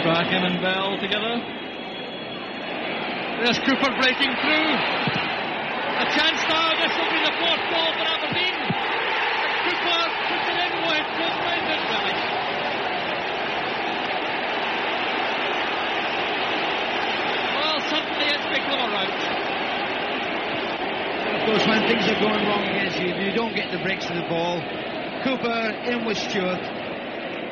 Strachan and Bell together. There's Cooper breaking through. A chance now. This will be the fourth goal for Aberdeen. Cooper puts it in with Brendan Willis. Well, suddenly it's become a rout. Of course, when things are going wrong against you, you don't get the breaks of the ball. Cooper in with Stewart.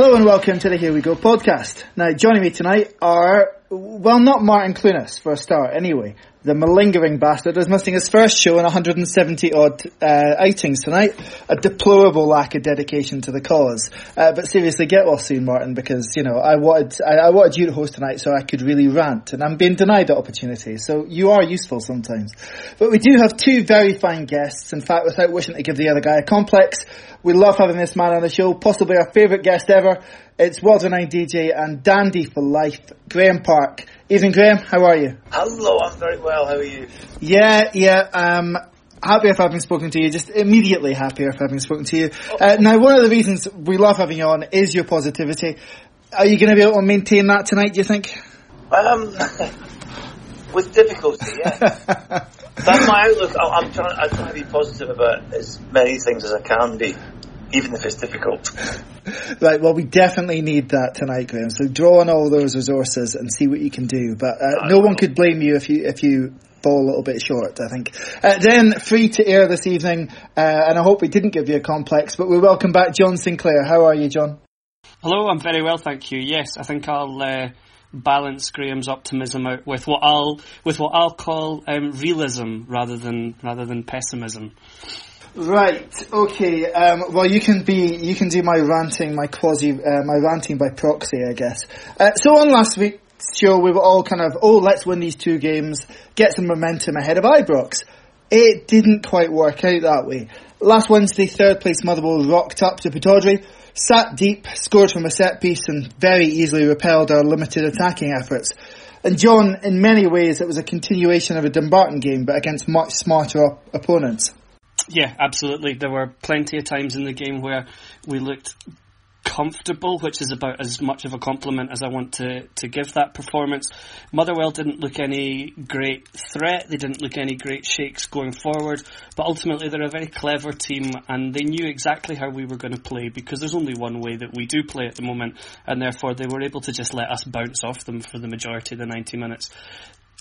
Hello and welcome to the Here We Go podcast. Now, joining me tonight are, well, not Martin Clunas for a start anyway. The malingering bastard is missing his first show in 170 odd uh, outings tonight. A deplorable lack of dedication to the cause. Uh, but seriously, get well soon, Martin, because, you know, I wanted, I, I wanted you to host tonight so I could really rant, and I'm being denied that opportunity, so you are useful sometimes. But we do have two very fine guests. In fact, without wishing to give the other guy a complex, we love having this man on the show, possibly our favourite guest ever. It's World Renowned DJ and Dandy for life, Graeme Park. Evening, Graeme. How are you? Hello, I'm very well. How are you? Yeah, yeah. Um, happy if having spoken to you. Just immediately happier if having spoken to you. Uh, now, one of the reasons we love having you on is your positivity. Are you going to be able to maintain that tonight? Do you think? Um, with difficulty, yeah. That's my outlook. I'm trying. I'm trying to be positive about as many things as I can be, even if it's difficult. Right, well, we definitely need that tonight, Graeme. So draw on all those resources and see what you can do. But uh, no one could blame you if you if you fall a little bit short. I think. Uh, then free to air this evening, uh, and I hope we didn't give you a complex. But we welcome back John Sinclair. How are you, John? Hello, I'm very well, thank you. Yes, I think I'll uh, balance Graeme's optimism out with what I'll with what I'll call um, realism rather than rather than pessimism. Right. Okay. Um, well, you can be you can do my ranting, my quasi, uh, my ranting by proxy, I guess. Uh, so on last week's show, we were all kind of, oh, let's win these two games, get some momentum ahead of Ibrox. It didn't quite work out that way. Last Wednesday, third place Motherwell rocked up to Pittodrie, sat deep, scored from a set piece, and very easily repelled our limited attacking efforts. And John, in many ways, it was a continuation of a Dumbarton game, but against much smarter op- opponents. Yeah, absolutely. There were plenty of times in the game where we looked comfortable, which is about as much of a compliment as I want to, to give that performance. Motherwell didn't look any great threat, they didn't look any great shakes going forward, but ultimately they're a very clever team and they knew exactly how we were going to play because there's only one way that we do play at the moment and therefore they were able to just let us bounce off them for the majority of the 90 minutes.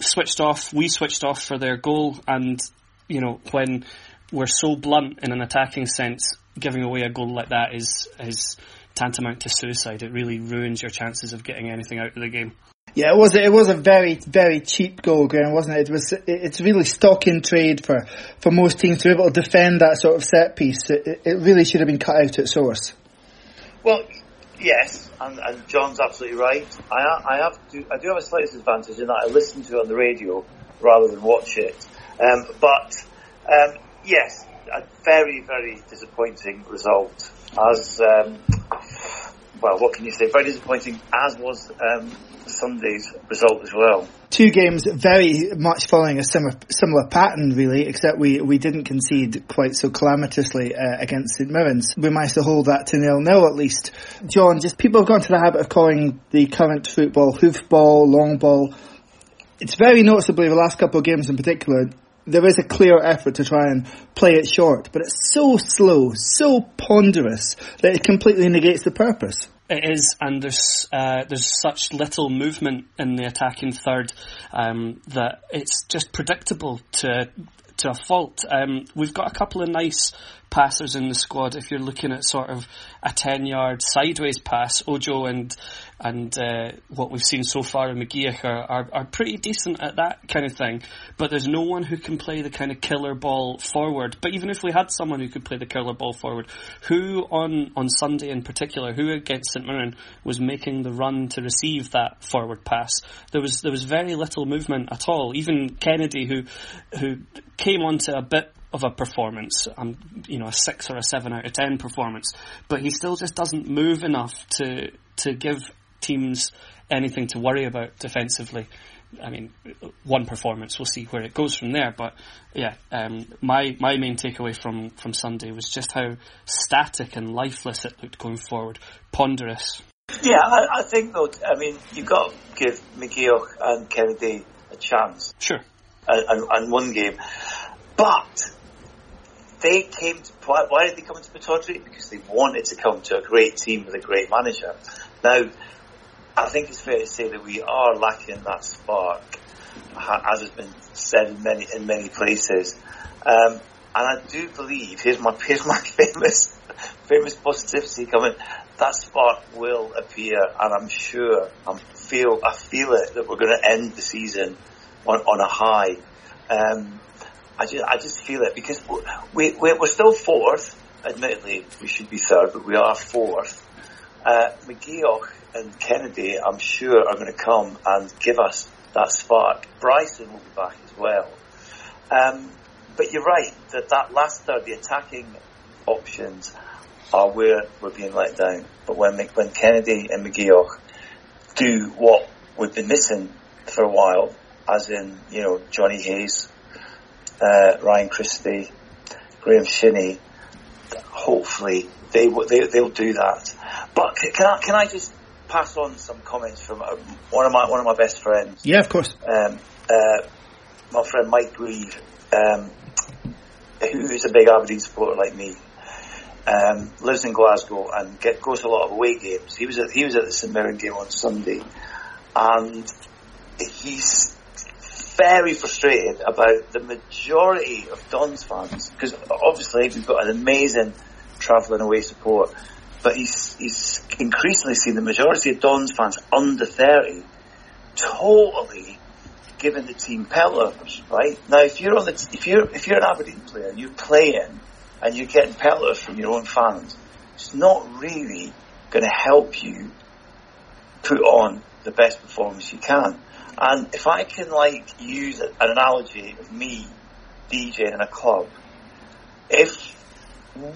Switched off, we switched off for their goal and, you know, when we're so blunt in an attacking sense, giving away a goal like that is, is tantamount to suicide. It really ruins your chances of getting anything out of the game. Yeah, it was it was a very very cheap goal, Graeme, wasn't it? It was it's really stock in trade for, for most teams to be able to defend that sort of set piece. It, it- it really should have been cut out at source. Well, yes, and, and John's absolutely right. I, I have to, I do have a slight disadvantage in that I listen to it on the radio rather than watch it. Um, but um, yes, a very very disappointing result. As um, well, what can you say? Very disappointing, as was um, Sunday's result as well. Two games very much following a similar similar pattern, really, except we, we didn't concede quite so calamitously uh, against St Mirren's. We managed to hold that to nil nil at least. John, just people have gone to the habit of calling the current football hoofball, long ball. It's very noticeably the last couple of games in particular. There is a clear effort to try and play it short, but it's so slow, so ponderous that it completely negates the purpose. It is, and there's uh, there's such little movement in the attacking third um, that it's just predictable to to a fault. Um, we've got a couple of nice passers in the squad. If you're looking at sort of a 10 yard sideways pass, Ojo and and uh, what we've seen so far in McGeouch are, are, are pretty decent at that kind of thing. But there's no one who can play the kind of killer ball forward. But even if we had someone who could play the killer ball forward, who on, on Sunday in particular, who against St Mirren was making the run to receive that forward pass? There was there was very little movement at all. Even Kennedy, who who came onto a bit of a performance, um, you know, a six or a seven out of ten performance, but he still just doesn't move enough to to give teams anything to worry about defensively. I mean, one performance, we'll see where it goes from there. But yeah, um, my my main takeaway from from Sunday was just how static and lifeless it looked going forward, ponderous. Yeah, I, I think though. I mean, you've got to give McGeouch and Kennedy a chance. Sure. And, and, and one game, but they came to why, why, did they come to Pittodrie? Because they wanted to come to a great team with a great manager. Now, I think it's fair to say that we are lacking that spark, as has been said in many in many places. Um, and I do believe here's my here's my famous famous positivity coming. That spark will appear, and I'm sure I feel I feel it that we're going to end the season on on a high. Um, I just I just feel it because we we're still fourth. Admittedly, we should be third, but we are fourth. Uh, McGeouch and Kennedy, I'm sure, are going to come and give us that spark. Bryson will be back as well. Um, but you're right that that last third, the attacking options, are where we're being let down. But when when Kennedy and McGeouch do what we've been missing for a while, as in you know Jonny Hayes, uh, Ryan Christie, Graeme Shinnie, hopefully they they they'll do that. But can I can I just pass on some comments from uh, one of my one of my best friends? Yeah, of course. Um, uh, my friend Mike Grieve, um, who is a big Aberdeen supporter like me, um, lives in Glasgow and get, goes to a lot of away games. He was at, he was at the St Mirren game on Sunday, and he's very frustrated about the majority of Dons fans because obviously we've got an amazing travelling away support, but he's he's increasingly seen the majority of Dons fans under thirty totally giving the team pelters. Right now, if you're on the if you're if you're an Aberdeen player and you're playing and you're getting pelters from your own fans, it's not really going to help you put on the best performance you can. And if I can like use an analogy of me DJing in a club, if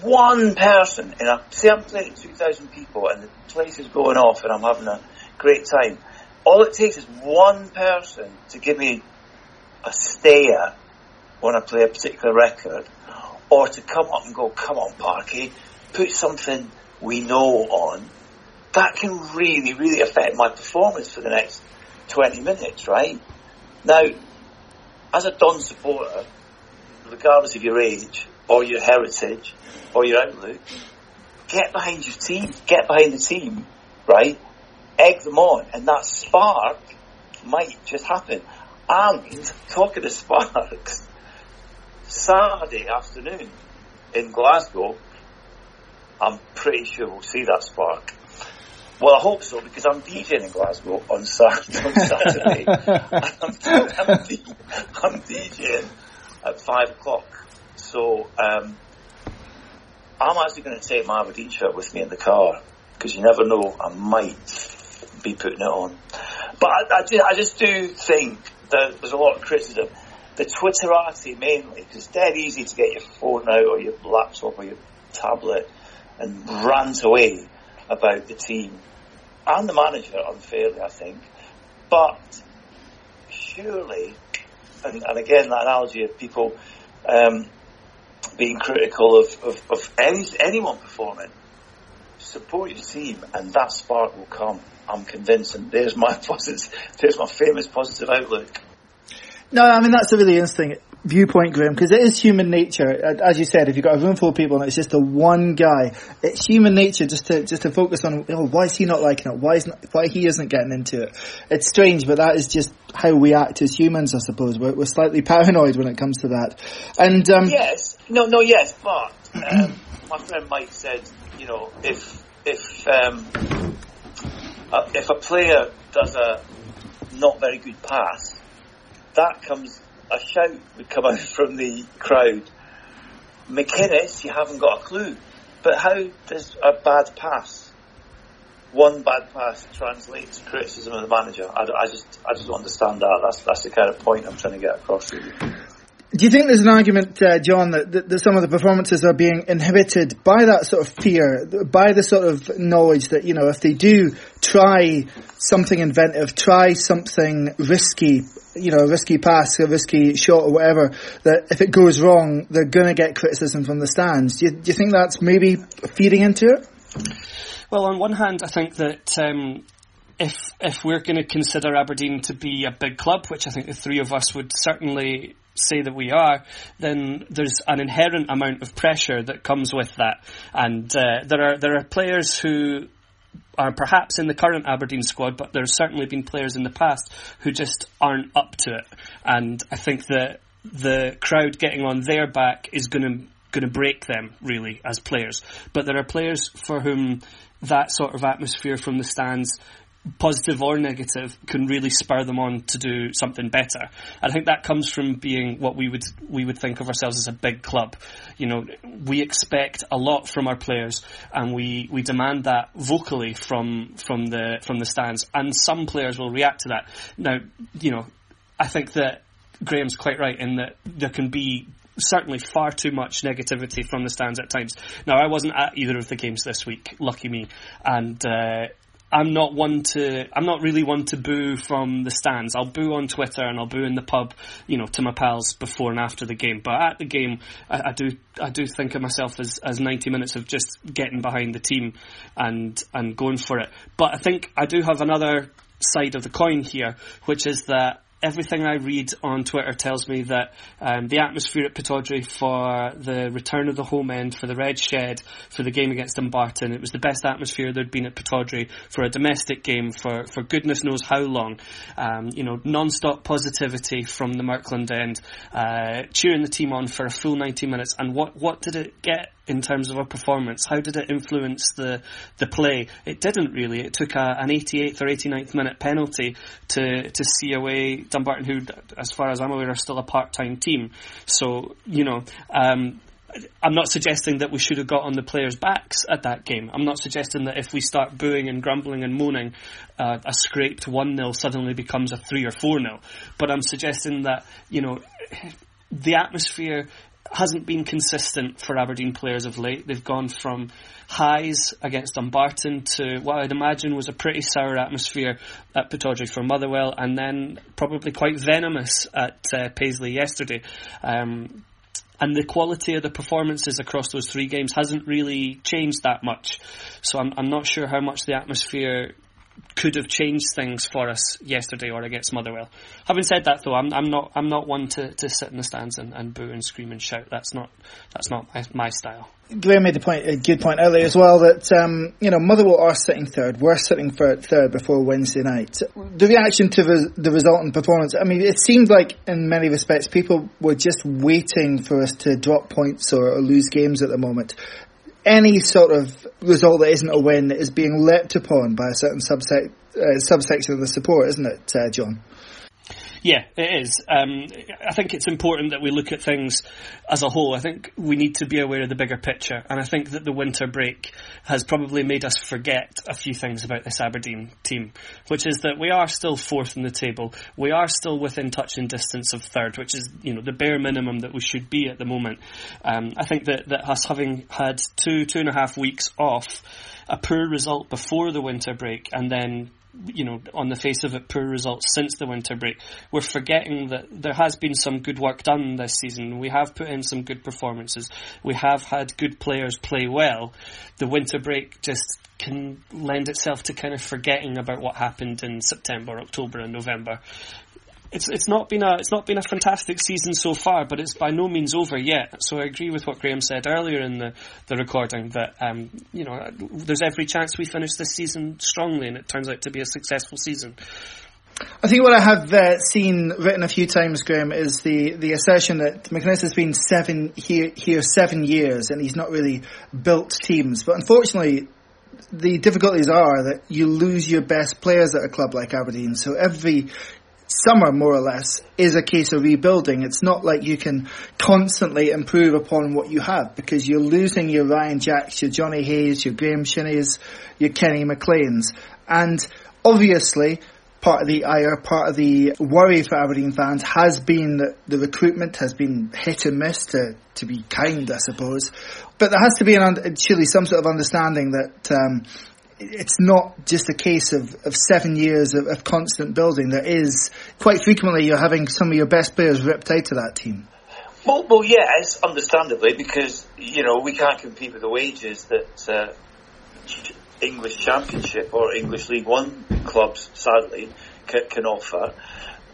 one person in a say I'm playing two thousand people and the place is going off and I'm having a great time, all it takes is one person to give me a stare when I play a particular record, or to come up and go, "Come on, Parky, put something we know on." That can really, really affect my performance for the next 20 minutes, right? Now, as a Don supporter, regardless of your age or your heritage or your outlook, get behind your team, get behind the team, right? Egg them on, and that spark might just happen. And talking of sparks, Saturday afternoon in Glasgow, I'm pretty sure we'll see that spark. Well, I hope so because I'm DJing in Glasgow on Saturday. On Saturday. I'm, I'm, I'm, DJing at five o'clock. So um, I'm actually going to take my Aberdeen shirt with me in the car because you never know. I might be putting it on. But I, I, just, I just do think that there's a lot of criticism. The Twitterati mainly, because it's dead easy to get your phone out or your laptop or your tablet and rant away about the team and the manager unfairly, I think. But surely, and, and again, that analogy of people um, being critical of, of, of any, anyone performing, support your team, and that spark will come. I'm convinced, and there's my there's my famous positive outlook. No, I mean that's a really interesting viewpoint, Graeme, because it is human nature. As you said, if you've got a room full of people and it's just the one guy, it's human nature just to just to focus on oh, why is he not liking it? Why is not, why he isn't getting into it? It's strange, but that is just how we act as humans, I suppose. We're, we're slightly paranoid when it comes to that. And um, yes, no, no, yes, but um, my friend Mike said, you know, if if um, uh, if a player does a not very good pass, that comes a shout would come out from the crowd. McInnes, you haven't got a clue. But how does a bad pass, one bad pass, translate to criticism of the manager? I, I just I just don't understand that. That's that's the kind of point I'm trying to get across to you. Do you think there's an argument, uh, John, that, that, that, some of the performances are being inhibited by that sort of fear, by the sort of knowledge that, you know, if they do try something inventive, try something risky, you know, a risky pass, a risky shot or whatever, that if it goes wrong, they're going to get criticism from the stands. Do you, do you, think that's maybe feeding into it? Well, on one hand, I think that um, if if we're going to consider Aberdeen to be a big club, which I think the three of us would certainly say that we are, then there's an inherent amount of pressure that comes with that. And uh, there are there are players who are perhaps in the current Aberdeen squad, but there's certainly been players in the past who just aren't up to it. And I think that the crowd getting on their back is going to going to break them really as players. But there are players for whom that sort of atmosphere from the stands positive or negative, can really spur them on to do something better. I think that comes from being what we would we would think of ourselves as a big club. You know, we expect a lot from our players, and we, we demand that vocally from from the from the stands. And some players will react to that. Now, you know, I think that Graeme's quite right in that there can be certainly far too much negativity from the stands at times. Now, I wasn't at either of the games this week, lucky me, and uh, I'm not one to, I'm not really one to boo from the stands. I'll boo on Twitter and I'll boo in the pub, you know, to my pals before and after the game. But at the game, I, I do, I do think of myself as, as 90 minutes of just getting behind the team and, and going for it. But I think I do have another side of the coin here, which is that everything I read on Twitter tells me that um, the atmosphere at Pittodrie for the return of the home end, for the Red Shed, for the game against Dumbarton, it was the best atmosphere there'd been at Pittodrie for a domestic game for, for goodness knows how long. Um, you know, non-stop positivity from the Merkland end, uh, cheering the team on for a full 90 minutes. And what, what did it get in terms of a performance? How did it influence the the play? It didn't really. It took a, an 88th or 89th minute penalty to to see away Dumbarton, who, as far as I'm aware, are still a part time team. So you know. Um, I'm not suggesting that we should have got on the players' backs at that game. I'm not suggesting that if we start booing and grumbling and moaning, uh, a scraped 1 0 suddenly becomes a 3 or 4 0. But I'm suggesting that, you know, the atmosphere hasn't been consistent for Aberdeen players of late. They've gone from highs against Dumbarton to what I'd imagine was a pretty sour atmosphere at Pittodrie for Motherwell, and then probably quite venomous at uh, Paisley yesterday. Um, and the quality of the performances across those three games hasn't really changed that much. So I'm, I'm not sure how much the atmosphere could have changed things for us yesterday or against Motherwell. Having said that, though, I'm, I'm not I'm not one to, to sit in the stands and, and boo and scream and shout. That's not that's not my, my style. Graeme made a point, a good point earlier as well that um, you know Motherwell are sitting third. We're sitting third before Wednesday night. The reaction to the, the result and performance. I mean, it seemed like in many respects people were just waiting for us to drop points or, or lose games at the moment any sort of result that isn't a win is being leapt upon by a certain subsect, uh, subsection of the support, isn't it, uh, John? Yeah, it is. Um, I think it's important that we look at things as a whole. I think we need to be aware of the bigger picture, and I think that the winter break has probably made us forget a few things about this Aberdeen team, which is that we are still fourth in the table. We are still within touching distance of third, which is you know the bare minimum that we should be at the moment. Um, I think that that us having had two two and a half weeks off a poor result before the winter break and then you know, on the face of it, poor results since the winter break. We're forgetting that there has been some good work done this season. We have put in some good performances. We have had good players play well. The winter break just can lend itself to kind of forgetting about what happened in September, October, and November it's it's not been a it's not been a fantastic season so far, but it's by no means over yet. So I agree with what Graeme said earlier in the, the recording that um, you know there's every chance we finish this season strongly, and it turns out to be a successful season. I think what I have uh, seen written a few times, Graeme, is the, the assertion that McInnes has been seven here, here seven years and he's not really built teams. But unfortunately, the difficulties are that you lose your best players at a club like Aberdeen. So every summer, more or less, is a case of rebuilding. It's not like you can constantly improve upon what you have because you're losing your Ryan Jacks, your Jonny Hayes, your Graeme Shinnies, your Kenny McLeans. And obviously, part of the ire, part of the worry for Aberdeen fans has been that the recruitment has been hit and miss to, to be kind, I suppose. But there has to be an, surely some sort of understanding that, um, it's not just a case of, of seven years of, of, constant building. There is quite frequently you're having some of your best players ripped out of that team. Well, well, yes, understandably, because you know we can't compete with the wages that uh, English Championship or English League One clubs, sadly, can, can offer.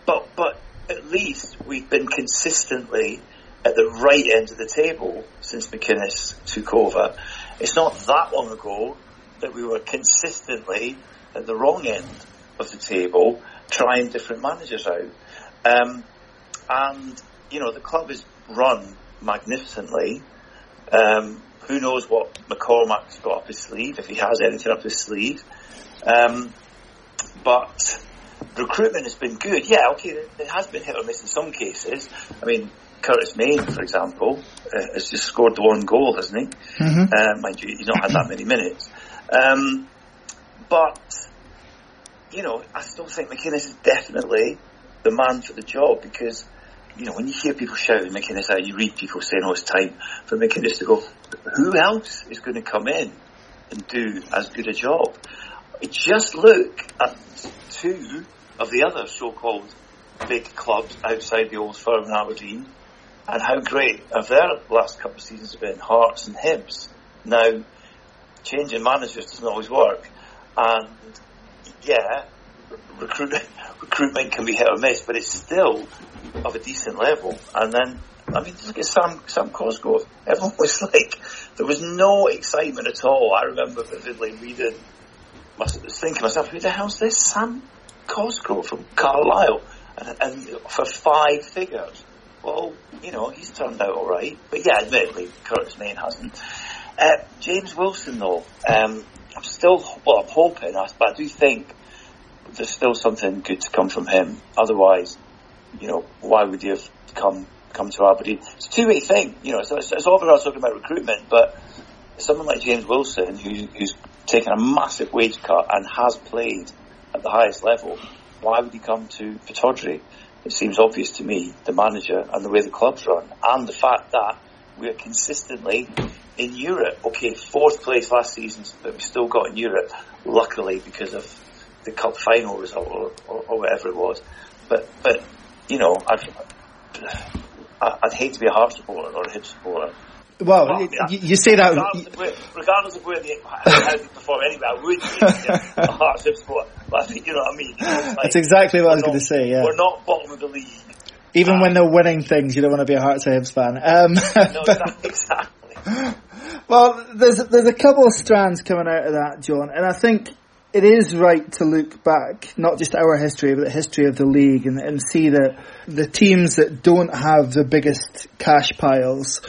But but at least we've been consistently at the right end of the table since McInnes took over. It's not that long ago that we were consistently at the wrong end of the table trying different managers out. Um, and, you know, the club is run magnificently. Um, who knows what McCormack's got up his sleeve, if he has anything up his sleeve. Um, but recruitment has been good. Yeah, okay, it has been hit or miss in some cases. I mean, Curtis Main, for example, uh, has just scored the one goal, hasn't he? Mm-hmm. Uh, mind you, he's not had that many minutes. Um, but, you know, I still think McInnes is definitely the man for the job because, you know, when you hear people shouting McInnes out, you read people saying, oh, it's time for McInnes to go. Who else is going to come in and do as good a job? Just look at two of the other so-called big clubs outside the old firm in Aberdeen and how great have their last couple of seasons been, Hearts and Hibs. Now, changing managers doesn't always work. And yeah, recruitment recruitment can be hit or miss, but it's still of a decent level. And then, I mean, look at Sam Sam Cosgrove. Everyone was like, there was no excitement at all. I remember vividly reading, was thinking to myself, who the hell's this Sam Cosgrove from Carlisle? And, and for five figures. Well, you know, he's turned out all right. But yeah, admittedly, Curtis Main hasn't. Uh, James Wilson, though, um, I'm still, well, I'm hoping, but I do think there's still something good to come from him. Otherwise, you know, why would he have come come to Aberdeen? It's a two way thing, you know. It's, it's, it's all about talking about recruitment, but someone like James Wilson, who, who's taken a massive wage cut and has played at the highest level, why would he come to Pittodrie? It seems obvious to me, the manager and the way the club's run, and the fact that we are consistently in Europe. Okay, fourth place last season, but we still got in Europe, luckily because of the cup final result or, or, or whatever it was. But, but you know, I'd, I'd hate to be a Hearts supporter or a Hibs supporter. Well, yeah, you, say that regardless of where, regardless of where they, how they perform anyway, I would be a Hearts Hibs supporter. But I think you know what I mean. Like, That's exactly what I was going to say. Yeah, we're not bottom of the league. Even um, when they're winning things, you don't want to be a Hearts Hibs fan. Um, no, exactly. Well, there's there's a couple of strands coming out of that, John, and I think it is right to look back, not just our history, but the history of the league, and, and see that the teams that don't have the biggest cash piles,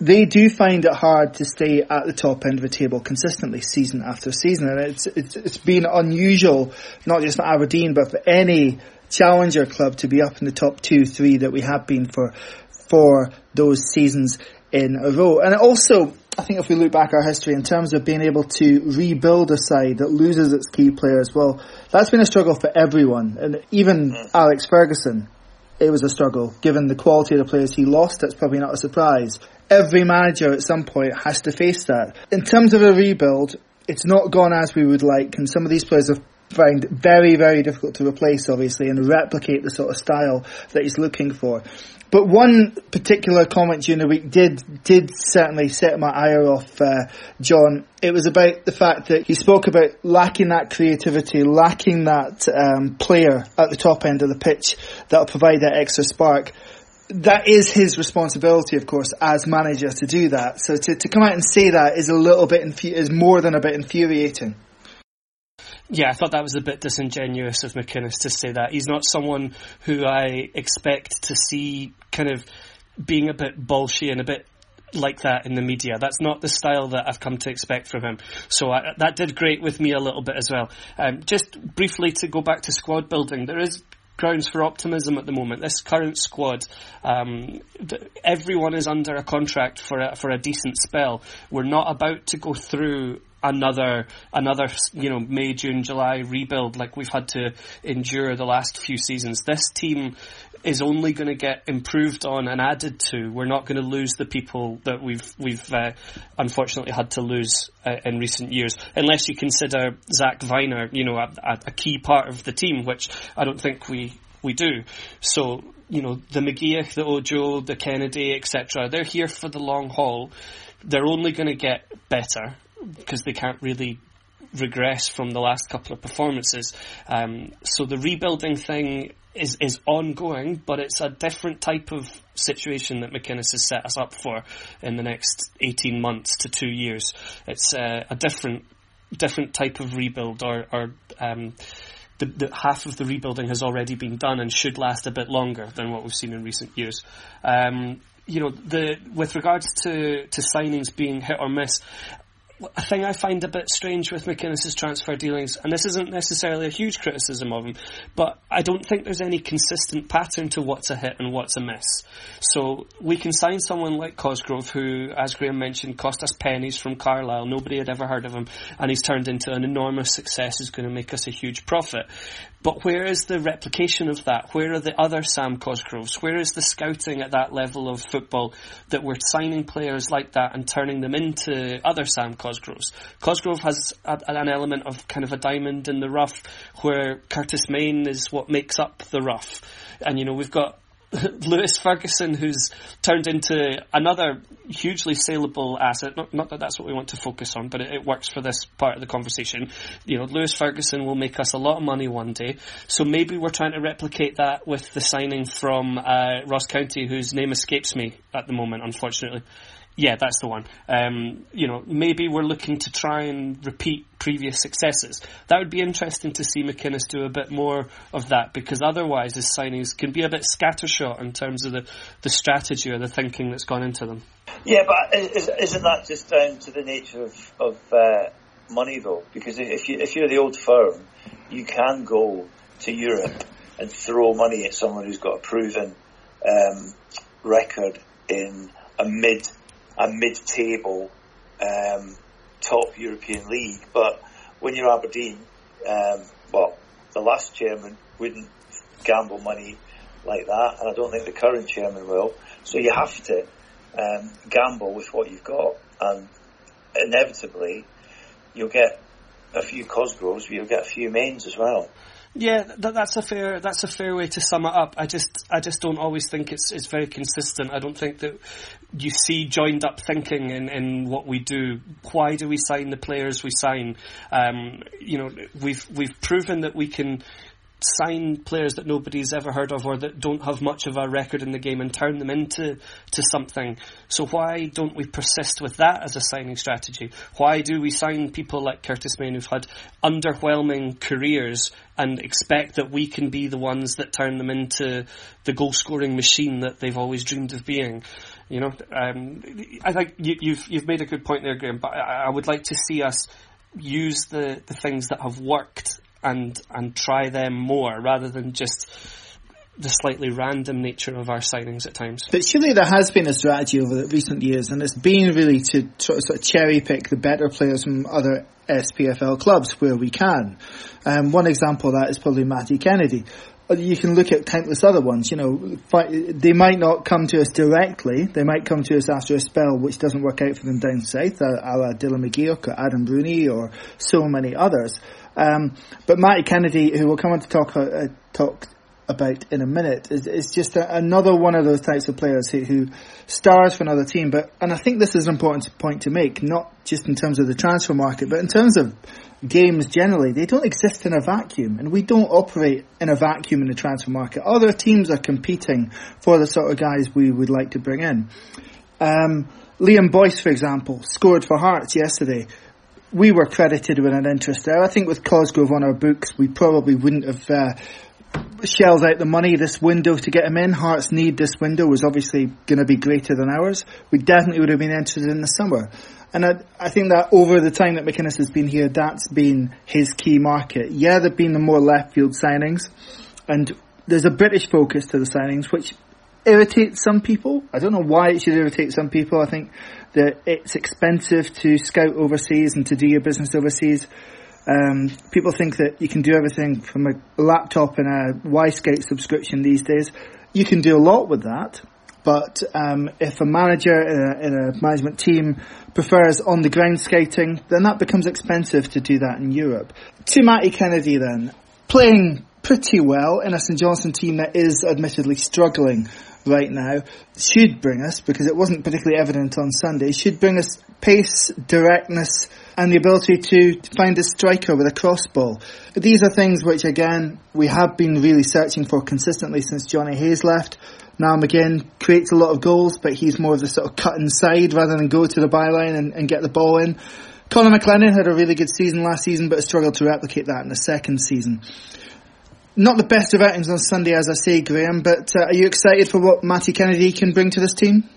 they do find it hard to stay at the top end of the table consistently, season after season, and it's it's, it's been unusual, not just for Aberdeen, but for any challenger club to be up in the top two, three that we have been for for those seasons in a row. And also, I think if we look back our history in terms of being able to rebuild a side that loses its key players, well, that's been a struggle for everyone. And even Alex Ferguson, it was a struggle. Given the quality of the players he lost, that's probably not a surprise. Every manager at some point has to face that. In terms of a rebuild, it's not gone as we would like, and some of these players have found very, very difficult to replace, obviously, and replicate the sort of style that he's looking for. But one particular comment during the week did did certainly set my ire off, uh, John. It was about the fact that he spoke about lacking that creativity, lacking that um, player at the top end of the pitch that'll provide that extra spark. That is his responsibility, of course, as manager to do that. So to, to come out and say that is a little bit infu- is more than a bit infuriating. Yeah, I thought that was a bit disingenuous of McInnes to say that. He's not someone who I expect to see kind of being a bit bolshy and a bit like that in the media. That's not the style that I've come to expect from him. So I, that did great with me a little bit as well. Um, just briefly to go back to squad building, there is grounds for optimism at the moment. This current squad, um, everyone is under a contract for a, for a decent spell. We're not about to go through another another you know May June July rebuild like we've had to endure the last few seasons. This team is only going to get improved on and added to. We're not going to lose the people that we've we've uh, unfortunately had to lose uh, in recent years, unless you consider Zak Vyner, you know, a, a, key part of the team, which I don't think we we do. So you know, the McGeouch, the Ojo, the Kennedy, etc. They're here for the long haul. They're only going to get better because they can't really regress from the last couple of performances. Um, so the rebuilding thing is is ongoing, but it's a different type of situation that McInnes has set us up for in the next eighteen months to two years. It's uh, a different different type of rebuild, or, or um, the, the, half of the rebuilding has already been done and should last a bit longer than what we've seen in recent years. Um, you know, the with regards to, to signings being hit or miss, a thing I find a bit strange with McInnes's transfer dealings, and this isn't necessarily a huge criticism of him, but I don't think there's any consistent pattern to what's a hit and what's a miss. So we can sign someone like Cosgrove, who, as Graeme mentioned, cost us pennies from Carlisle. Nobody had ever heard of him, and he's turned into an enormous success. Who's going to make us a huge profit. But where is the replication of that? Where are the other Sam Cosgroves? Where is the scouting at that level of football that we're signing players like that and turning them into other Sam Cosgroves? Cosgrove has a, an element of kind of a diamond in the rough where Curtis Main is what makes up the rough. And you know, we've got Lewis Ferguson, who's turned into another hugely saleable asset. Not, not, that that's what we want to focus on, but it, it, works for this part of the conversation. You know, Lewis Ferguson will make us a lot of money one day. So maybe we're trying to replicate that with the signing from uh, Ross County, whose name escapes me at the moment, unfortunately. Yeah, that's the one. Um, you know, maybe we're looking to try and repeat previous successes. That would be interesting to see McInnes do a bit more of that because otherwise his signings can be a bit scattershot in terms of the, the strategy or the thinking that's gone into them. Yeah, but isn't that just down to the nature of, of uh, money though? Because if, you, if you're the old firm, you can go to Europe and throw money at someone who's got a proven um, record in a mid a mid-table um, top European league. But when you're Aberdeen, um, well, the last chairman wouldn't gamble money like that, and I don't think the current chairman will. So you have to um, gamble with what you've got, and inevitably you'll get a few Cosgroves, but you'll get a few mains as well. Yeah, that, that's a fair that's a fair way to sum it up. I just I just don't always think it's it's very consistent. I don't think that you see joined up thinking in, in what we do. Why do we sign the players we sign? Um, you know, we've we've proven that we can sign players that nobody's ever heard of or that don't have much of a record in the game and turn them into to something. So why don't we persist with that as a signing strategy? Why do we sign people like Curtis Main who've had underwhelming careers and expect that we can be the ones that turn them into the goal scoring machine that they've always dreamed of being? You know, um, I think you, you've you've made a good point there, Graeme. But I, I would like to see us use the, the things that have worked and and try them more rather than just the slightly random nature of our signings at times. But surely there has been a strategy over the recent years, and it's been really to sort of cherry pick the better players from other SPFL clubs where we can. Um, one example of that is probably Matty Kennedy. Uh, you can look at countless other ones. You know, they might not come to us directly. They might come to us after a spell which doesn't work out for them down south, a, a la Dylan McGeouch or Adam Rooney or so many others. Um, but Matty Kennedy, who we'll come on to talk uh, talk about in a minute, is, is just a, another one of those types of players who, who stars for another team. But and I think this is an important point to make, not just in terms of the transfer market, but in terms of games generally. They don't exist in a vacuum, and we don't operate in a vacuum in the transfer market. Other teams are competing for the sort of guys we would like to bring in. Um, Liam Boyce, for example, scored for Hearts yesterday we were credited with an interest there. I think with Cosgrove on our books, we probably wouldn't have uh, shells out the money this window to get him in. Hearts need this window was obviously going to be greater than ours. We definitely would have been interested in the summer. And I, I think that over the time that McInnes has been here, that's been his key market. Yeah, there've been the more left field signings, and there's a British focus to the signings, which irritates some people. I don't know why it should irritate some people. I think that it's expensive to scout overseas and to do your business overseas. Um, people think that you can do everything from a laptop and a Wyscout subscription these days. You can do a lot with that, but um, if a manager in a, in a, management team prefers on the ground scouting, then that becomes expensive to do that in Europe. To Matty Kennedy then, playing pretty well in a St Johnstone team that is admittedly struggling right now should bring us, because it wasn't particularly evident on Sunday, should bring us pace, directness, and the ability to find a striker with a crossball. These are things which, again, we have been really searching for consistently since Jonny Hayes left. Now McGinn creates a lot of goals, but he's more of the sort of cut inside rather than go to the byline and, and get the ball in. Connor McLennan had a really good season last season, but struggled to replicate that in the second season. Not the best of outings on Sunday, as I say, Graeme, but uh, are you excited for what Matty Kennedy can bring to this team?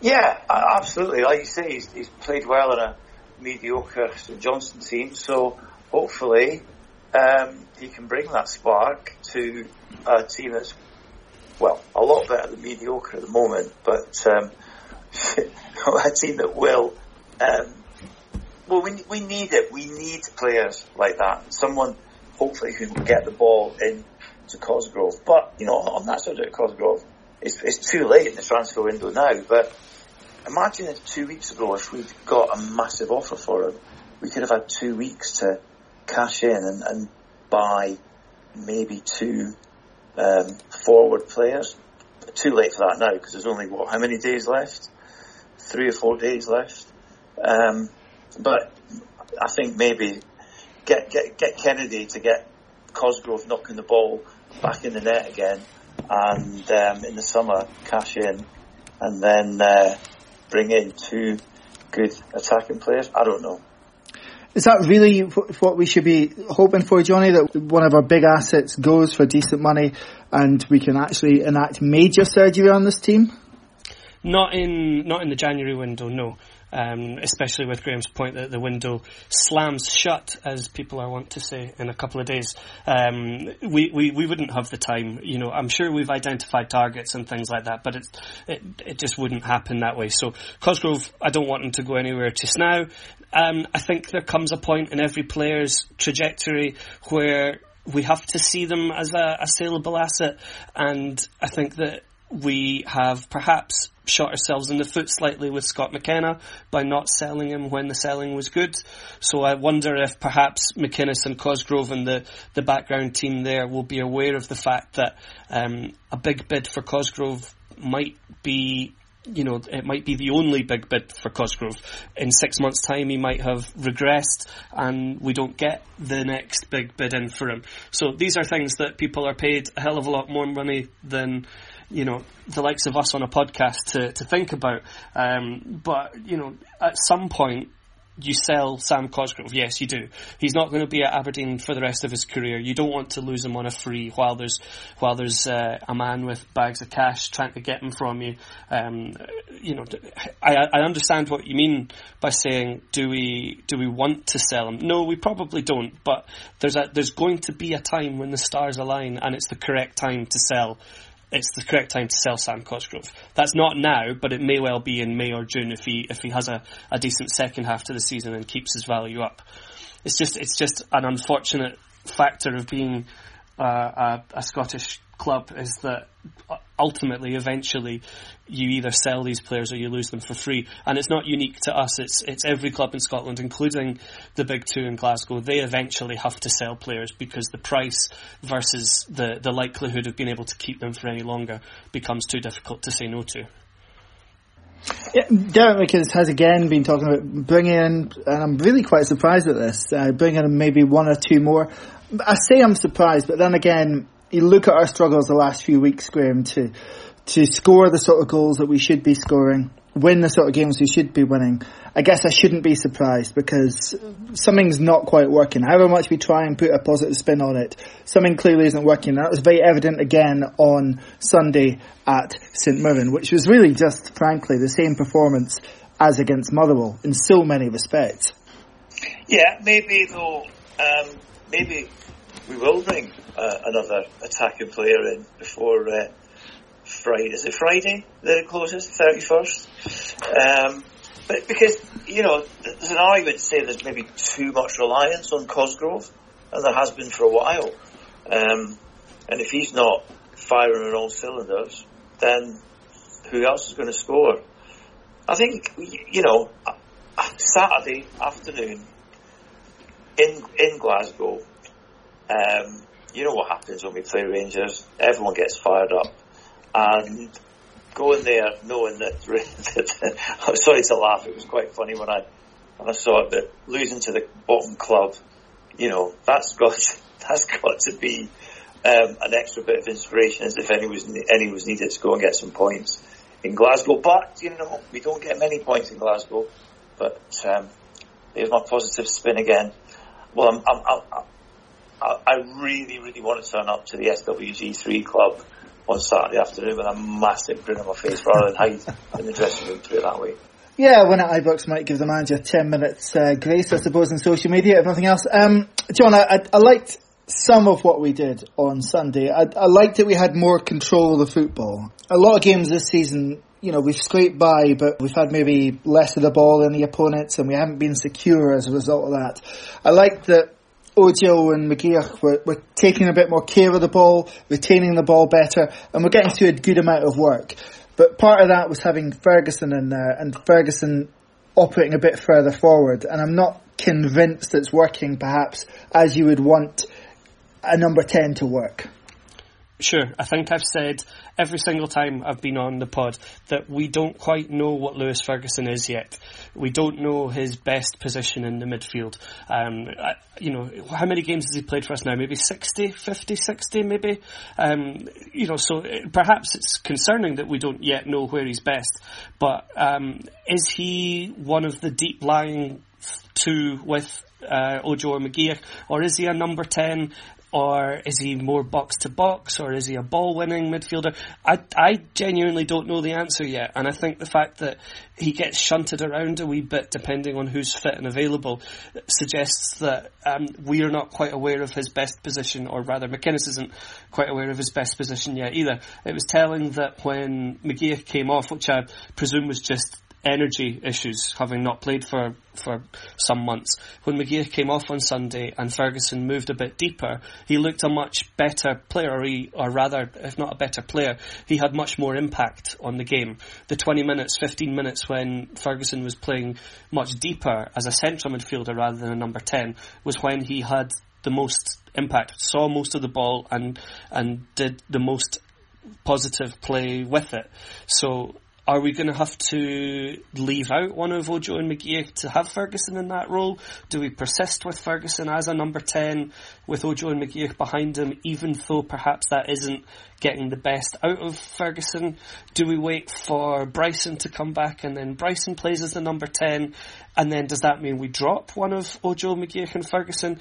Yeah, absolutely. Like you say, he's, he's played well in a mediocre St Johnstone team, so hopefully um, he can bring that spark to a team that's well a lot better than mediocre at the moment, but um, a team that will. Um, well, we we need it. We need players like that. Someone hopefully who can get the ball in to Cosgrove. But you know, on that subject, Cosgrove, it's it's too late in the transfer window now. But imagine if two weeks ago, if we'd got a massive offer for him, we could have had two weeks to cash in and, and buy maybe two um, forward players. Too late for that now because there's only what how many days left? Three or four days left. Um, but I think maybe get get get Kennedy to get Cosgrove knocking the ball back in the net again, and um, in the summer cash in, and then uh, bring in two good attacking players. I don't know. Is that really what we should be hoping for, Johnny? That one of our big assets goes for decent money, and we can actually enact major surgery on this team? Not in not in the January window, no um, especially with Graeme's point that the window slams shut, as people are wont to say, in a couple of days. Um, we, we, we wouldn't have the time. You know, I'm sure we've identified targets and things like that, but it, it, it just wouldn't happen that way. So Cosgrove, I don't want him to go anywhere just now. Um, I think there comes a point in every player's trajectory where we have to see them as a, a saleable asset, and I think that we have perhaps shot ourselves in the foot slightly with Scott McKenna by not selling him when the selling was good. So I wonder if perhaps McInnes and Cosgrove and the, the background team there will be aware of the fact that um, a big bid for Cosgrove might be you know, it might be the only big bid for Cosgrove. In six months' time, he might have regressed, and we don't get the next big bid in for him. So these are things that people are paid a hell of a lot more money than you know the likes of us on a podcast to, to think about. Um, but you know, at some point, you sell Sam Cosgrove. Yes, you do. He's not going to be at Aberdeen for the rest of his career. You don't want to lose him on a free while there's while there's uh, a man with bags of cash trying to get him from you. Um, you know, I, I understand what you mean by saying, do we do we want to sell him? No, we probably don't. But there's a there's going to be a time when the stars align and it's the correct time to sell it's the correct time to sell Sam Cosgrove. That's not now, but it may well be in May or June if he if he has a, a decent second half to the season and keeps his value up. It's just it's just an unfortunate factor of being uh, a, a Scottish club is that ultimately, eventually, you either sell these players or you lose them for free. And it's not unique to us. It's it's every club in Scotland, including the big two in Glasgow. They eventually have to sell players because the price versus the the likelihood of being able to keep them for any longer becomes too difficult to say no to. Yeah, Derek has again been talking about bringing in, and I'm really quite surprised at this, uh, bringing in maybe one or two more. I say I'm surprised, but then again, you look at our struggles the last few weeks, Graeme, to to score the sort of goals that we should be scoring. win the sort of games we should be winning, I guess I shouldn't be surprised because something's not quite working. However much we try and put a positive spin on it, something clearly isn't working. That was very evident again on Sunday at St Mirren, which was really just, frankly, the same performance as against Motherwell in so many respects. Yeah, maybe though, um, maybe we will bring uh, another attacking player in before uh, Friday. Is it Friday that it closes? Thirty first. Um, but because you know, there's an argument to say there's maybe too much reliance on Cosgrove, and there has been for a while. Um, and if he's not firing on all cylinders, then who else is going to score? I think you know, Saturday afternoon in in Glasgow. Um, you know what happens when we play Rangers? Everyone gets fired up, and going there knowing that, that I'm sorry to laugh. It was quite funny when I when I saw it, but losing to the bottom club, you know, that's got that's got to be um, an extra bit of inspiration as if any was any was needed to go and get some points in Glasgow. But you know, we don't get many points in Glasgow. But um, there's my positive spin again. Well, I'm, I'm, I'm, I really, really want to turn up to the SWG3 club on Saturday afternoon with a massive grin on my face rather than hide in the dressing room, to do it that way. Yeah, when at Ibrox might give the manager 10 minutes uh, grace, I suppose, in social media, if nothing else. Um, John, I, I, I, liked some of what we did on Sunday. I, I liked that we had more control of the football. A lot of games this season, you know, we've scraped by, but we've had maybe less of the ball than the opponents, and we haven't been secure as a result of that. I liked that Ojo and McGeouch were, were taking a bit more care of the ball, retaining the ball better, and we're getting through a good amount of work. But part of that was having Ferguson in there, and Ferguson operating a bit further forward. And I'm not convinced it's working, perhaps, as you would want a number 10 to work. Sure, I think I've said every single time I've been on the pod that we don't quite know what Lewis Ferguson is yet. We don't know his best position in the midfield. Um, I, you know, how many games has he played for us now? Maybe 60, 50, 60 maybe? Um, you know, so it, perhaps it's concerning that we don't yet know where he's best. But um, is he one of the deep lying two with uh, Ojo or McGeouch, or is he a number 10 or is he more box to box, or is he a ball winning midfielder? I, I genuinely don't know the answer yet, and I think the fact that he gets shunted around a wee bit depending on who's fit and available suggests that um, we are not quite aware of his best position, or rather, McInnes isn't quite aware of his best position yet either. It was telling that when McGeouch came off, which I presume was just energy issues, having not played for, for some months. When McGeouch came off on Sunday and Ferguson moved a bit deeper, he looked a much better player, or, he, or rather, if not a better player, he had much more impact on the game. The 20 minutes, 15 minutes when Ferguson was playing much deeper as a central midfielder rather than a number 10 was when he had the most impact, saw most of the ball and, and did the most positive play with it. So are we going to have to leave out one of Ojo and McGeouch to have Ferguson in that role? Do we persist with Ferguson as a number 10 with Ojo and McGeouch behind him, even though perhaps that isn't getting the best out of Ferguson? Do we wait for Bryson to come back and then Bryson plays as the number 10? And then does that mean we drop one of Ojo, McGeouch and Ferguson?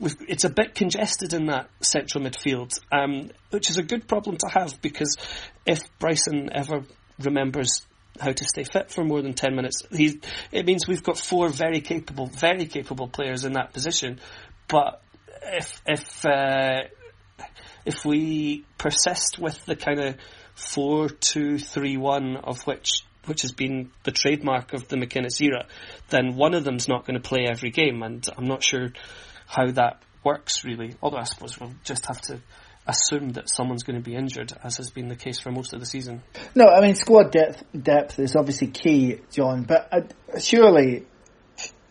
it's a bit congested in that central midfield, um, which is a good problem to have because if Bryson ever remembers how to stay fit for more than 10 minutes. He, it means we've got four very capable, very capable players in that position. But if, if, uh, if we persist with the kind of 4-2-3-1 of which which has been the trademark of the McInnes era, then one of them's not going to play every game, and I'm not sure how that works really. Although I suppose we'll just have to assume that someone's going to be injured, as has been the case for most of the season. No, I mean squad depth depth is obviously key, John. But uh, surely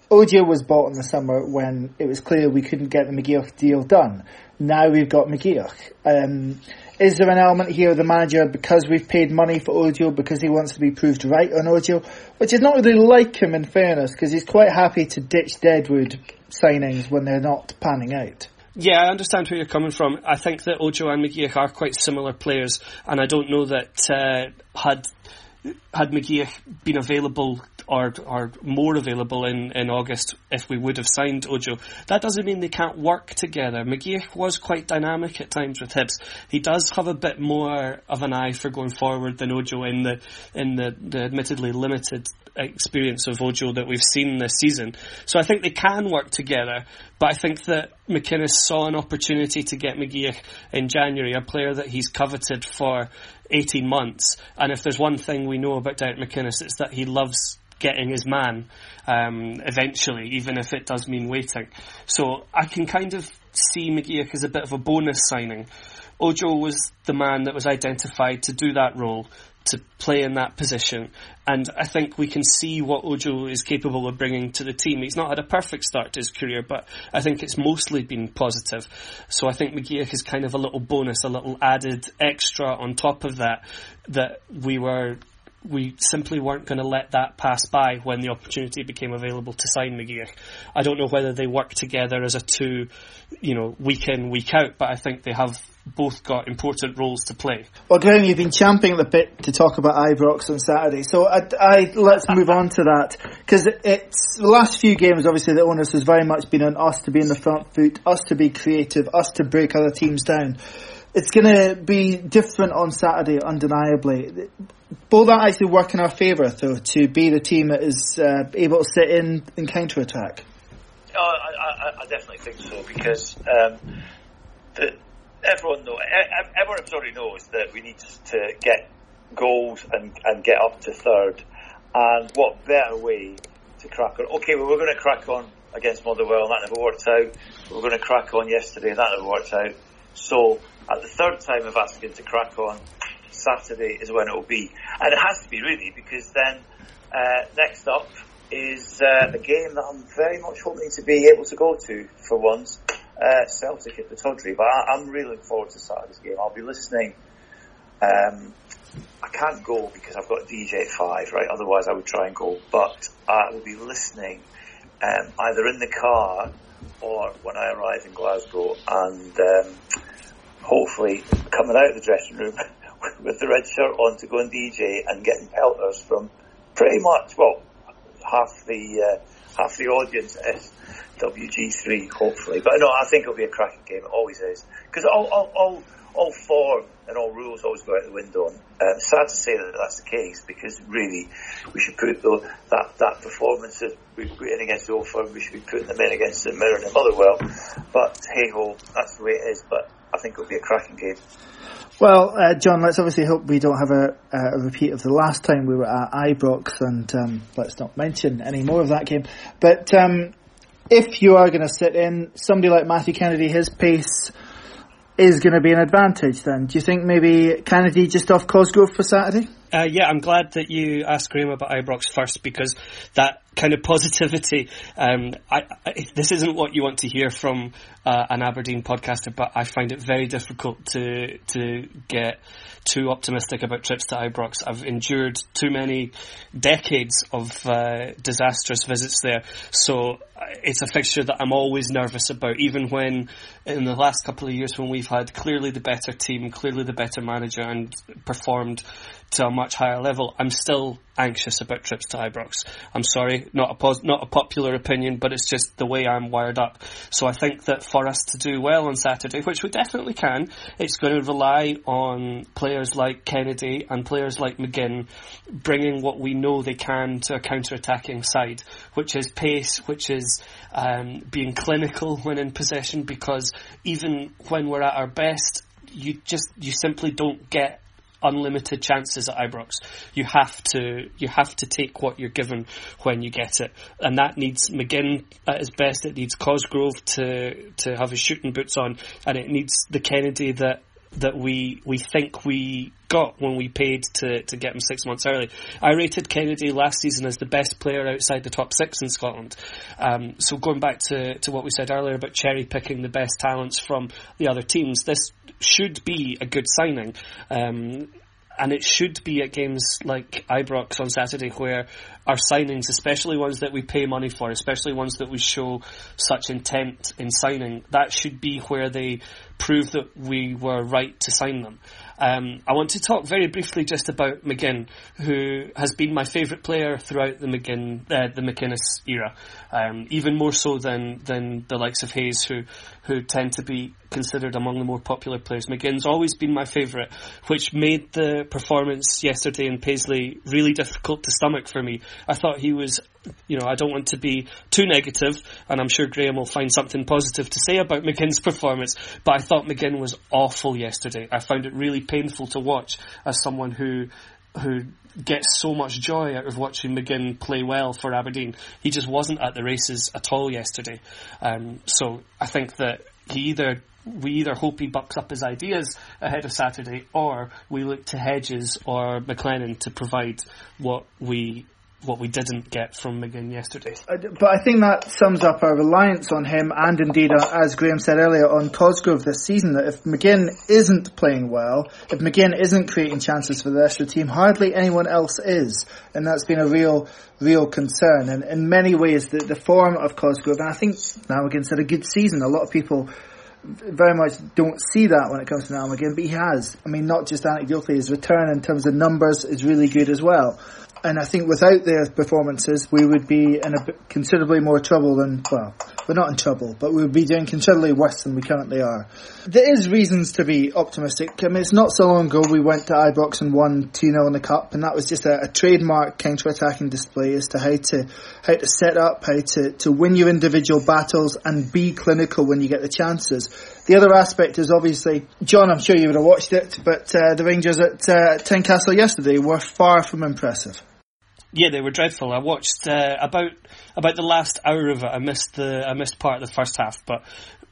Ojo was bought in the summer when it was clear we couldn't get the McGeouch deal done. Now we've got McGeouch. Um, is there an element here of the manager because we've paid money for Ojo because he wants to be proved right on Ojo, which is not really like him in fairness because he's quite happy to ditch Deadwood signings when they're not panning out. Yeah, I understand where you're coming from. I think that Ojo and McGeouch are quite similar players, and I don't know that uh, had had McGeouch been available or or more available in, in August if we would have signed Ojo, that doesn't mean they can't work together. McGeouch was quite dynamic at times with Hibs. He does have a bit more of an eye for going forward than Ojo in the in the, the admittedly limited experience of Ojo that we've seen this season. So I think they can work together, but I think that McInnes saw an opportunity to get McGeouch in January, a player that he's coveted for 18 months. And if there's one thing we know about Derek McInnes, it's that he loves getting his man um, eventually, even if it does mean waiting. So I can kind of see McGeouch as a bit of a bonus signing. Ojo was the man that was identified to do that role to play in that position. And I think we can see what Ojo is capable of bringing to the team. He's not had a perfect start to his career, but I think it's mostly been positive. So I think McGeouch is kind of a little bonus, a little added extra on top of that, that we were we simply weren't going to let that pass by when the opportunity became available to sign McGeouch. I don't know whether they work together as a two, you know, week in, week out, but I think they have both got important roles to play. Well, Graeme, you've been champing the bit to talk about Ibrox on Saturday, so I, I let's move on to that because it's the last few games. Obviously, the onus has very much been on us to be in the front foot, us to be creative, us to break other teams down. It's going to be different on Saturday, undeniably. Will that actually work in our favour, though, to be the team that is uh, able to sit in and counter attack? Oh, I, I, I, definitely think so because um, the, everyone knows, everyone already knows that we need to get goals and, and get up to third. And what better way to crack on? Okay, well, we're going to crack on against Motherwell, and that never worked out. We we're going to crack on yesterday, and that never worked out. So, at the third time of asking to crack on, Saturday is when it will be. And it has to be really, because then uh, next up is uh, a game that I'm very much hoping to be able to go to for once. Uh, Celtic at Pittodrie, but I, am really looking forward to Saturday's game. I'll be listening. Um, I can't go because I've got DJ at five, right? Otherwise, I would try and go, but I will be listening um, either in the car or when I arrive in Glasgow, and um, hopefully coming out of the dressing room with the red shirt on to go and DJ and getting pelters from pretty much well half the uh, half the audience at WG3 hopefully. But no, I think it'll be a cracking game. It always is because all, all, all all form and all rules always go out the window. And uh, sad to say that that's the case because really we should put the, that that performance that we put in against Old Firm, we should be putting them in against the Mirren and the Motherwell. But hey ho, that's the way it is. But I think it'll be a cracking game. Well, uh, John, let's obviously hope we don't have a, a, repeat of the last time we were at Ibrox, and um, let's not mention any more of that game. But um, if you are going to sit in, somebody like Matthew Kennedy, his pace is going to be an advantage then. Do you think maybe Kennedy just off Cosgrove for Saturday? Uh, yeah, I'm glad that you asked Graeme about Ibrox first because that kind of positivity. Um, I, I, this isn't what you want to hear from uh, an Aberdeen podcaster, but I find it very difficult to to get too optimistic about trips to Ibrox. I've endured too many decades of uh, disastrous visits there, so it's a fixture that I'm always nervous about. Even when in the last couple of years when we've had clearly the better team, clearly the better manager, and performed to a much higher level, I'm still anxious about trips to Ibrox. I'm sorry, not a pos- not a popular opinion, but it's just the way I'm wired up. So I think that for us to do well on Saturday, which we definitely can, it's going to rely on players like Kennedy and players like McGinn bringing what we know they can to a counter-attacking side, which is pace, which is um, being clinical when in possession, because even when we're at our best, you just you simply don't get unlimited chances at Ibrox. You have to you have to take what you're given when you get it, and that needs McGinn at his best. It needs Cosgrove to to have his shooting boots on, and it needs the Kennedy that that we we think we got when we paid to, to get him six months early. I rated Kennedy last season as the best player outside the top six in Scotland. Um, so going back to, to what we said earlier about cherry picking the best talents from the other teams, this should be a good signing. Um, and it should be at games like Ibrox on Saturday where our signings, especially ones that we pay money for, especially ones that we show such intent in signing, that should be where they prove that we were right to sign them. Um, I want to talk very briefly just about McGinn, who has been my favourite player throughout the McGinn, uh, the McInnes era, um, even more so than than the likes of Hayes, who who tend to be considered among the more popular players. McGinn's always been my favourite, which made the performance yesterday in Paisley really difficult to stomach for me. I thought he was, you know, I don't want to be too negative, and I'm sure Graeme will find something positive to say about McGinn's performance, but I thought McGinn was awful yesterday. I found it really painful to watch as someone who who gets so much joy out of watching McGinn play well for Aberdeen. He just wasn't at the races at all yesterday. Um, so I think that he either we either hope he bucks up his ideas ahead of Saturday, or we look to Hedges or McLennan to provide what we what we didn't get from McGinn yesterday. But I think that sums up our reliance on him, and indeed, uh, as Graeme said earlier, on Cosgrove this season. That if McGinn isn't playing well, if McGinn isn't creating chances for the rest of the team, hardly anyone else is, and that's been a real, real concern. And in many ways, the, the form of Cosgrove, and I think now McGinn's had a good season. A lot of people very much don't see that when it comes to Niall McGinn, but he has. I mean, not just anecdotally, his return in terms of numbers is really good as well and I think without their performances, we would be in considerably more trouble than, well, we're not in trouble, but we would be doing considerably worse than we currently are. There is reasons to be optimistic. I mean, it's not so long ago we went to Ibrox and won 2-0 in the cup, and that was just a, a trademark counter-attacking display as to how to, how to set up, how to, to win your individual battles and be clinical when you get the chances. The other aspect is obviously, John, I'm sure you would have watched it, but uh, the Rangers at uh, Tynecastle yesterday were far from impressive. Yeah, they were dreadful. I watched uh, about about the last hour of it. I missed the I missed part of the first half, but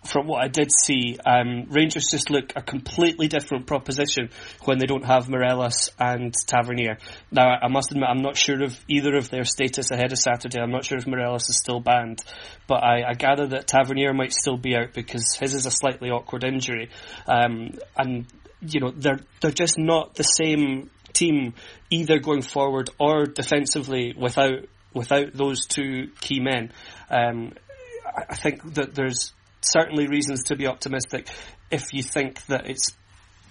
from what I did see, um, Rangers just look a completely different proposition when they don't have Morelos and Tavernier. Now, I must admit, I'm not sure of either of their status ahead of Saturday. I'm not sure if Morelos is still banned, but I, I gather that Tavernier might still be out because his is a slightly awkward injury, um, and you know they're they're just not the same team either going forward or defensively without without those two key men. Um, I think that there's certainly reasons to be optimistic if you think that it's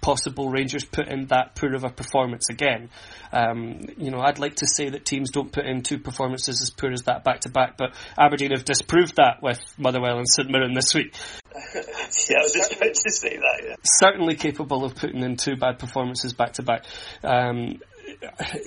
possible Rangers put in that poor of a performance again. Um, you know, I'd like to say that teams don't put in two performances as poor as that back to back, but Aberdeen have disproved that with Motherwell and St Mirren this week. yeah, I was just about to say that. Yeah. Certainly capable of putting in two bad performances back to back. Um,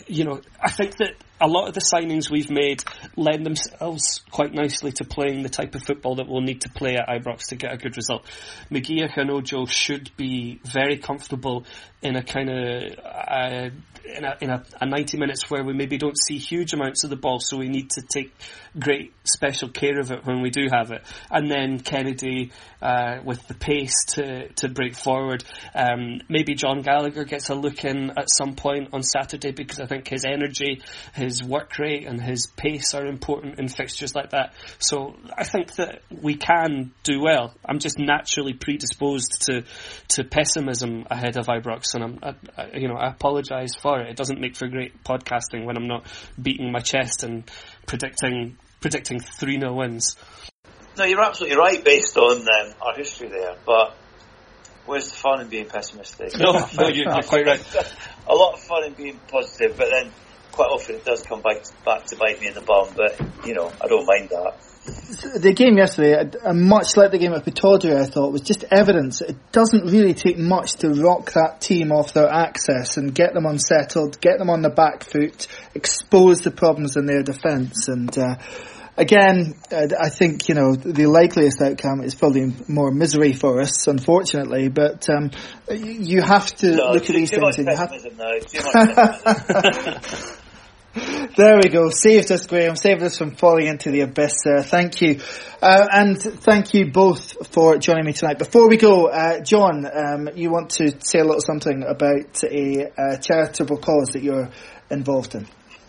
you know, I think that a lot of the signings we've made lend themselves quite nicely to playing the type of football that we'll need to play at Ibrox to get a good result. And Ojo should be very comfortable in a kind of uh, in, a, in a, a 90 minutes where we maybe don't see huge amounts of the ball, so we need to take great special care of it when we do have it. And then Kennedy uh, with the pace to, to break forward. Um, maybe Jon Gallagher gets a look in at some point on Saturday because I think his energy, his work rate, and his pace are important in fixtures like that. So I think that we can do well. I'm just naturally predisposed to to pessimism ahead of Ibrox, and I'm, I, I, you know, I apologise for it. It doesn't make for great podcasting when I'm not beating my chest and predicting predicting three 0 wins. No, you're absolutely right based on um, our history there, but where's the fun in being pessimistic? No, no you're, you're quite right. a lot of fun in being positive, but then quite often it does come back to, back to bite me in the bum. But you know, I don't mind that. The game yesterday, much like the game at Pittodrie, I thought was just evidence. It doesn't really take much to rock that team off their access and get them unsettled, get them on the back foot, expose the problems in their defence, and. Uh, again, uh, I think you know the likeliest outcome is probably more misery for us, unfortunately. But um, you have to no, look too, at these too things. Much pessimism now. there we go. Saved us, Graeme. Saved us from falling into the abyss. Uh, thank you, uh, and thank you both for joining me tonight. Before we go, uh, John, um, you want to say a little something about a, a charitable cause that you're involved in?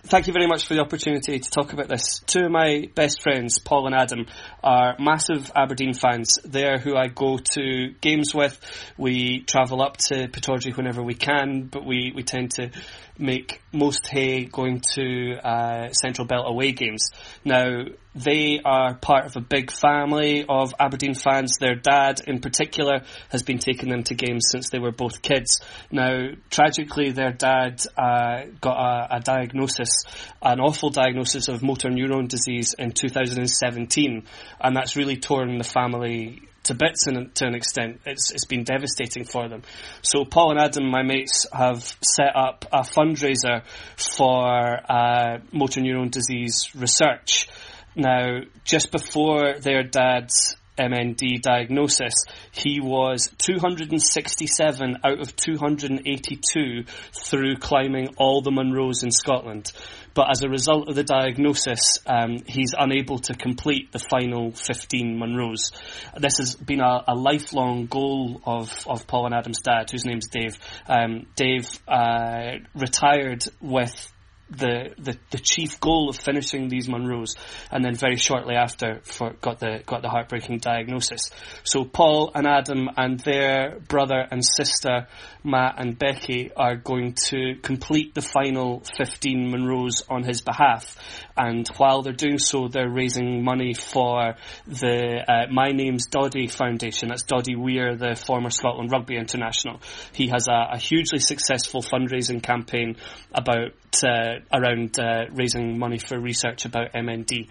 Thank you very much for the opportunity to talk about this. Two of my best friends, Paul and Adam, are massive Aberdeen fans. They're who I go to games with. We travel up to Pittodrie whenever we can, but we, we tend to make most hay going to uh, Central Belt away games. Now, they are part of a big family of Aberdeen fans. Their dad, in particular, has been taking them to games since they were both kids. Now, tragically, their dad uh, got a, a, diagnosis, an awful diagnosis of motor neuron disease in 2017, and that's really torn the family to bits in, to an extent. It's it's been devastating for them. So Paul and Adam, my mates, have set up a fundraiser for uh, motor neuron disease research. Now, just before their dad's MND diagnosis, he was 267 out of 282 through climbing all the Munros in Scotland. But as a result of the diagnosis, um, he's unable to complete the final 15 Munros. This has been a, a lifelong goal of, of Paul and Adam's dad, whose name's Dave. Um, Dave uh, retired with the, the, the chief goal of finishing these Munros, and then very shortly after for, got the got the heartbreaking diagnosis. So Paul and Adam and their brother and sister Matt and Becky are going to complete the final 15 Munros on his behalf, and while they're doing so, they're raising money for the uh, My Name's Doddie Foundation. That's Doddie Weir, the former Scotland Rugby International. He has a, a hugely successful fundraising campaign about uh, around uh, raising money for research about MND.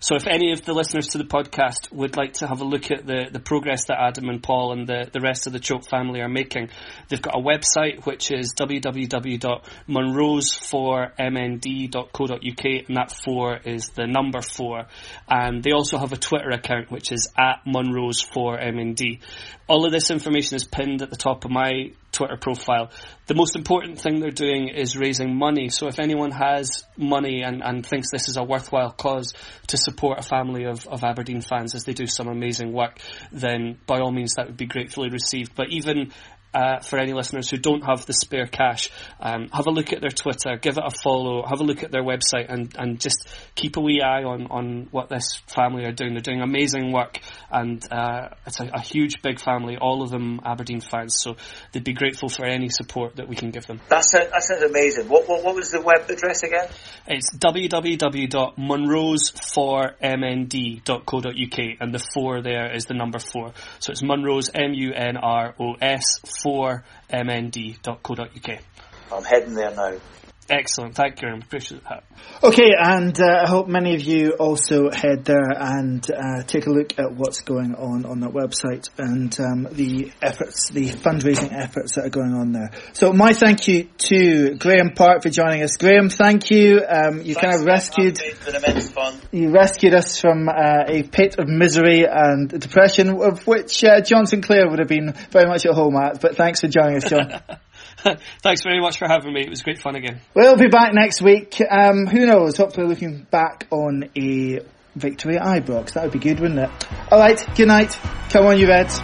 So if any of the listeners to the podcast would like to have a look at the, the progress that Adam and Paul and the, the rest of the Chope family are making, they've got a website which is www.munros4mnd.co.uk and that four is the number four. And they also have a Twitter account which is at munros4mnd. All of this information is pinned at the top of my Twitter profile. The most important thing they're doing is raising money. So if anyone has money and, and thinks this is a worthwhile cause to support a family of, of Aberdeen fans as they do some amazing work, then by all means that would be gratefully received. But even uh, for any listeners who don't have the spare cash, um, have a look at their Twitter, give it a follow, have a look at their website, and, and just keep a wee eye on, on what this family are doing. They're doing amazing work, and uh, it's a, a, huge, big family, all of them Aberdeen fans, so they'd be grateful for any support that we can give them. That sounds, that sounds amazing. What, what, what was the web address again? It's www.munros4mnd.co.uk, and the four there is the number four. So it's Munros, M-U-N-R-O-S, 4mnd.co.uk. I'm heading there now. Excellent, thank you, I appreciate that. Okay, and uh, I hope many of you also head there and uh, take a look at what's going on on that website and um, the efforts, the fundraising efforts that are going on there. So my thank you to Graeme Park for joining us. Graeme, thank you. Um, you Thanks kind of rescued, you rescued us from uh, a pit of misery and depression, of which uh, John Sinclair would have been very much at home at. But thanks for joining us, John. Thanks very much for having me. It was great fun again. We'll be back next week. Um, who knows? Hopefully, looking back on a victory at Ibrox. That would be good, wouldn't it? All right. Good night. Come on, you Reds.